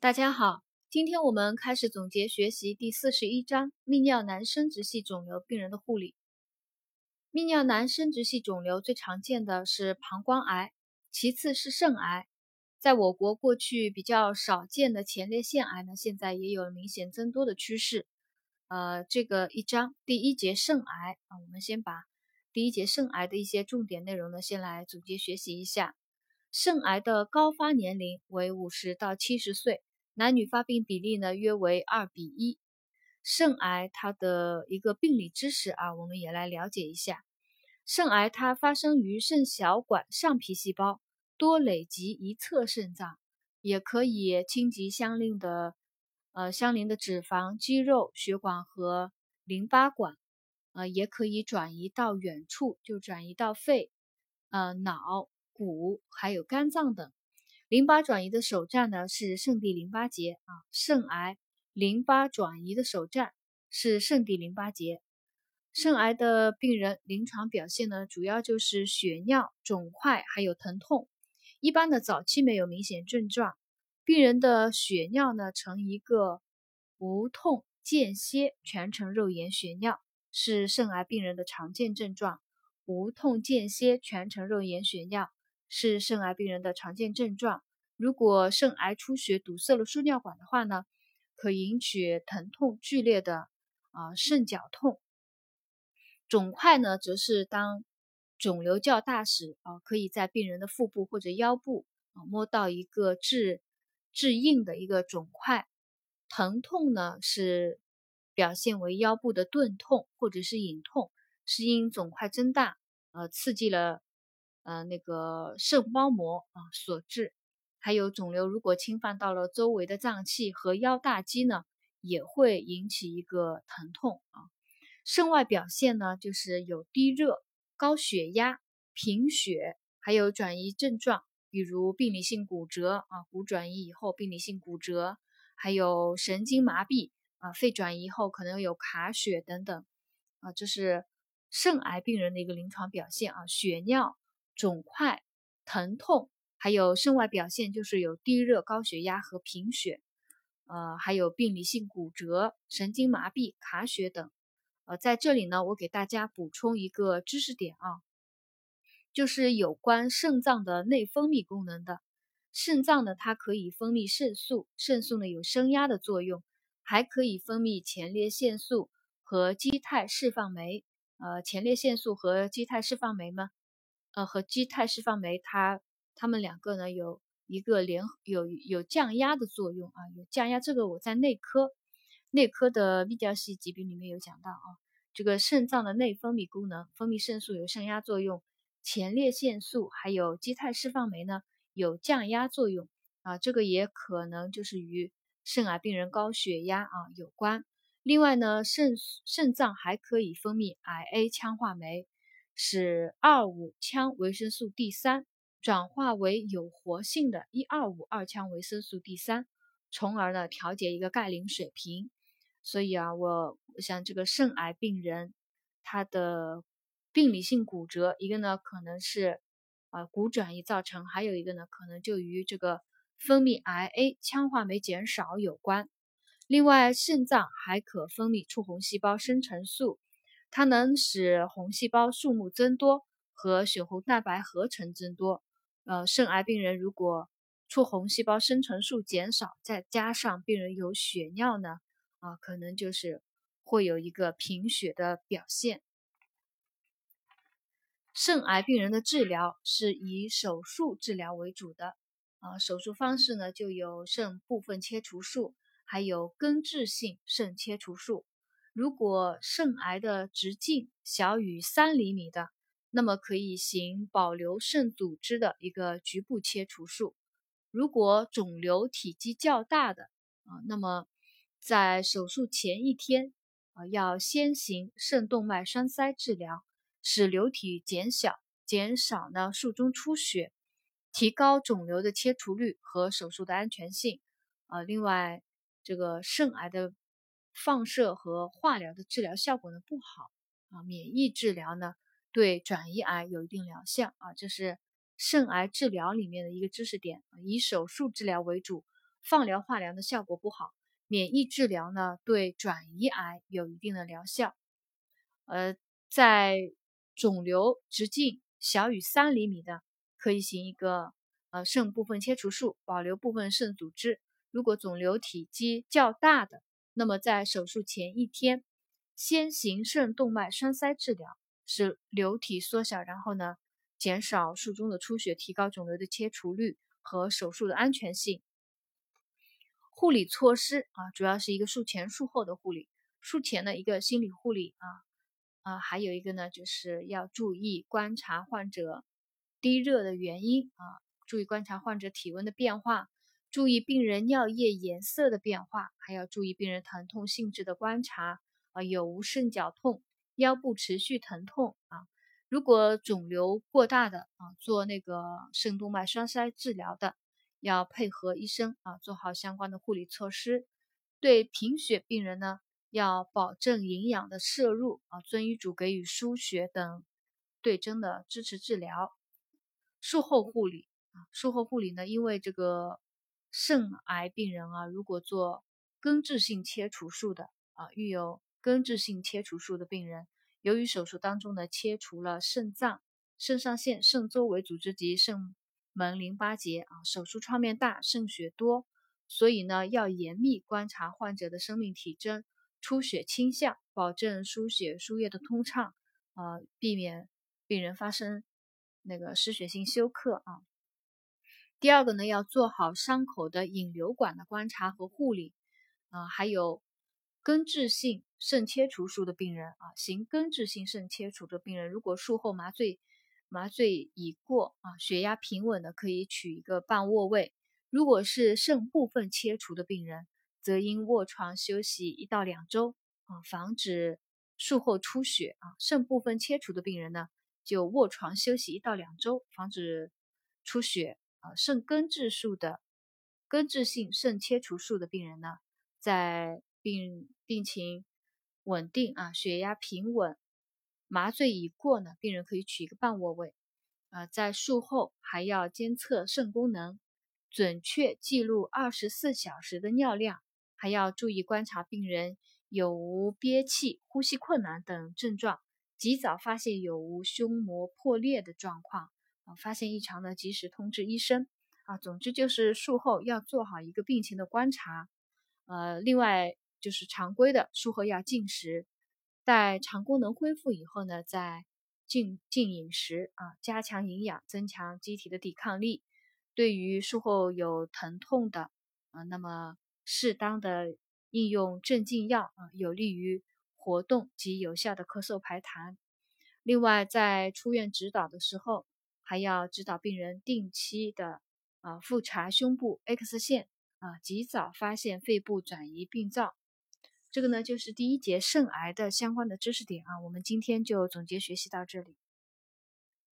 大家好，今天我们开始总结学习第四十一章泌尿男生殖系肿瘤病人的护理。泌尿男生殖系肿瘤最常见的是膀胱癌，其次是肾癌。在我国过去比较少见的前列腺癌呢，现在也有明显增多的趋势。呃，这个一章第一节肾癌啊，我们先把第一节肾癌的一些重点内容呢，先来总结学习一下。肾癌的高发年龄为五十到七十岁。男女发病比例呢约为二比一。肾癌它的一个病理知识啊，我们也来了解一下。肾癌它发生于肾小管上皮细胞，多累积一侧肾脏，也可以侵及相邻的呃相邻的脂肪、肌肉、血管和淋巴管，呃也可以转移到远处，就转移到肺、呃脑、骨还有肝脏等。淋巴转移的首站呢是肾蒂淋巴结啊，肾癌淋巴转移的首站是肾蒂淋巴结。肾癌的病人临床表现呢，主要就是血尿、肿块还有疼痛。一般的早期没有明显症状，病人的血尿呢呈一个无痛间歇全程肉眼血尿，是肾癌病人的常见症状。无痛间歇全程肉眼血尿。是肾癌病人的常见症状。如果肾癌出血堵塞了输尿管的话呢，可引起疼痛剧烈的啊肾绞痛。肿块呢，则是当肿瘤较大时啊，可以在病人的腹部或者腰部啊摸到一个致致硬的一个肿块。疼痛呢，是表现为腰部的钝痛或者是隐痛，是因肿块增大呃刺激了。呃，那个肾包膜啊所致，还有肿瘤如果侵犯到了周围的脏器和腰大肌呢，也会引起一个疼痛啊。肾外表现呢，就是有低热、高血压、贫血，还有转移症状，比如病理性骨折啊，骨转移以后病理性骨折，还有神经麻痹啊，肺转移后可能有卡血等等啊，这是肾癌病人的一个临床表现啊，血尿。肿块、疼痛，还有肾外表现就是有低热、高血压和贫血，呃，还有病理性骨折、神经麻痹、卡血等。呃，在这里呢，我给大家补充一个知识点啊，就是有关肾脏的内分泌功能的。肾脏呢，它可以分泌肾素，肾素呢有升压的作用，还可以分泌前列腺素和基肽释放酶。呃，前列腺素和基肽释放酶呢？呃，和基肽释放酶，它它们两个呢有一个联有有降压的作用啊，有降压。这个我在内科内科的泌尿系疾病里面有讲到啊。这个肾脏的内分泌功能，分泌肾素有升压作用，前列腺素还有基肽释放酶呢有降压作用啊。这个也可能就是与肾癌病人高血压啊有关。另外呢，肾肾脏还可以分泌 IA 羟化酶。使二五羟维生素 D 三转化为有活性的一二五二羟维生素 D 三，从而呢调节一个钙磷水平。所以啊，我像这个肾癌病人，他的病理性骨折，一个呢可能是啊骨转移造成，还有一个呢可能就与这个分泌 IA 羟化酶减少有关。另外，肾脏还可分泌促红细胞生成素。它能使红细胞数目增多和血红蛋白合成增多。呃，肾癌病人如果促红细胞生成素减少，再加上病人有血尿呢，啊，可能就是会有一个贫血的表现。肾癌病人的治疗是以手术治疗为主的，啊，手术方式呢就有肾部分切除术，还有根治性肾切除术。如果肾癌的直径小于三厘米的，那么可以行保留肾组织的一个局部切除术。如果肿瘤体积较大的啊，那么在手术前一天啊，要先行肾动脉栓塞治疗，使瘤体减小，减少呢术中出血，提高肿瘤的切除率和手术的安全性。啊，另外这个肾癌的。放射和化疗的治疗效果呢不好啊，免疫治疗呢对转移癌有一定疗效啊，这是肾癌治疗里面的一个知识点，以手术治疗为主，放疗、化疗的效果不好，免疫治疗呢对转移癌有一定的疗效。呃，在肿瘤直径小于三厘米的，可以行一个呃肾部分切除术，保留部分肾组织。如果肿瘤体积较大的，那么在手术前一天，先行肾动脉栓塞治疗，使瘤体缩小，然后呢减少术中的出血，提高肿瘤的切除率和手术的安全性。护理措施啊，主要是一个术前术后的护理。术前的一个心理护理啊。啊，还有一个呢，就是要注意观察患者低热的原因啊，注意观察患者体温的变化，注意病人尿液颜色的变化，还要注意病人疼痛性质的观察啊，有无肾绞痛、腰部持续疼痛啊。如果肿瘤过大的啊，做那个肾动脉栓塞治疗的，要配合医生啊，做好相关的护理措施。对贫血病人呢。要保证营养的摄入啊，遵医嘱给予输血等对症的支持治疗。术后护理啊，术后护理呢，因为这个肾癌病人啊，如果做根治性切除术的啊，遇有根治性切除术的病人，由于手术当中呢切除了肾脏、肾上腺、肾周围组织及肾门淋巴结啊，手术创面大、渗血多，所以呢要严密观察患者的生命体征。出血倾向，保证输血输液的通畅，啊，避免病人发生那个失血性休克啊。第二个呢，要做好伤口的引流管的观察和护理啊，还有根治性肾切除术的病人啊，行根治性肾切除的病人，如果术后麻醉麻醉已过啊，血压平稳的，可以取一个半卧位。如果是肾部分切除的病人，则应卧床休息一到两周啊，防止术后出血啊。肾部分切除的病人呢，就卧床休息一到两周，防止出血啊。肾根治术的根治性肾切除术的病人呢，在病病情稳定啊，血压平稳，麻醉已过呢，病人可以取一个半卧位啊。在术后还要监测肾功能，准确记录二十四小时的尿量。还要注意观察病人有无憋气、呼吸困难等症状，及早发现有无胸膜破裂的状况发现异常呢及时通知医生啊。总之就是术后要做好一个病情的观察，呃，另外就是常规的术后要禁食，待肠功能恢复以后呢，再禁禁饮食啊，加强营养，增强机体的抵抗力。对于术后有疼痛的啊，那么。适当的应用镇静药啊，有利于活动及有效的咳嗽排痰。另外，在出院指导的时候，还要指导病人定期的啊复查胸部 X 线啊，及早发现肺部转移病灶。这个呢，就是第一节肾癌的相关的知识点啊。我们今天就总结学习到这里。